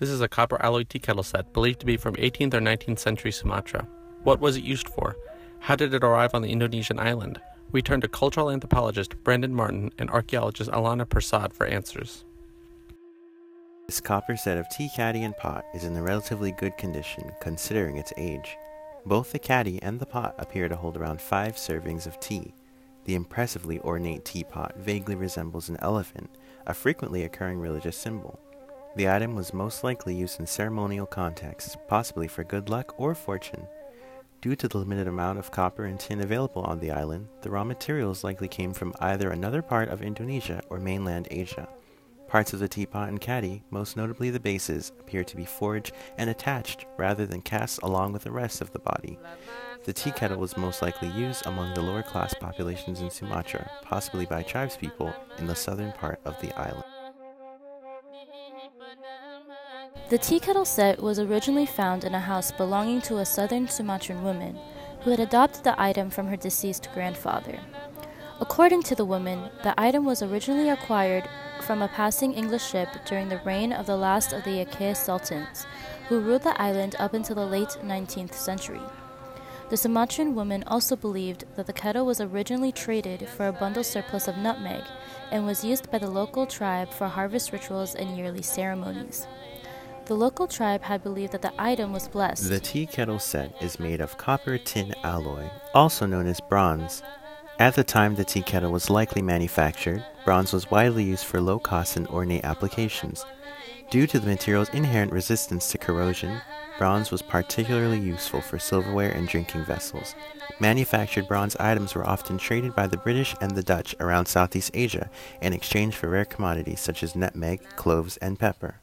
This is a copper alloy tea kettle set believed to be from 18th or 19th century Sumatra. What was it used for? How did it arrive on the Indonesian island? We turn to cultural anthropologist Brandon Martin and archaeologist Alana Persad for answers. This copper set of tea caddy and pot is in a relatively good condition considering its age. Both the caddy and the pot appear to hold around five servings of tea. The impressively ornate teapot vaguely resembles an elephant, a frequently occurring religious symbol. The item was most likely used in ceremonial contexts, possibly for good luck or fortune. Due to the limited amount of copper and tin available on the island, the raw materials likely came from either another part of Indonesia or mainland Asia. Parts of the teapot and caddy, most notably the bases, appear to be forged and attached rather than cast along with the rest of the body. The tea kettle was most likely used among the lower class populations in Sumatra, possibly by tribespeople in the southern part of the island. The tea kettle set was originally found in a house belonging to a southern Sumatran woman who had adopted the item from her deceased grandfather. According to the woman, the item was originally acquired from a passing English ship during the reign of the last of the Aceh sultans, who ruled the island up until the late 19th century. The Sumatran woman also believed that the kettle was originally traded for a bundle surplus of nutmeg and was used by the local tribe for harvest rituals and yearly ceremonies. The local tribe had believed that the item was blessed. The tea kettle set is made of copper tin alloy, also known as bronze, at the time the tea kettle was likely manufactured, bronze was widely used for low cost and ornate applications. Due to the material's inherent resistance to corrosion, bronze was particularly useful for silverware and drinking vessels. Manufactured bronze items were often traded by the British and the Dutch around Southeast Asia in exchange for rare commodities such as nutmeg, cloves, and pepper.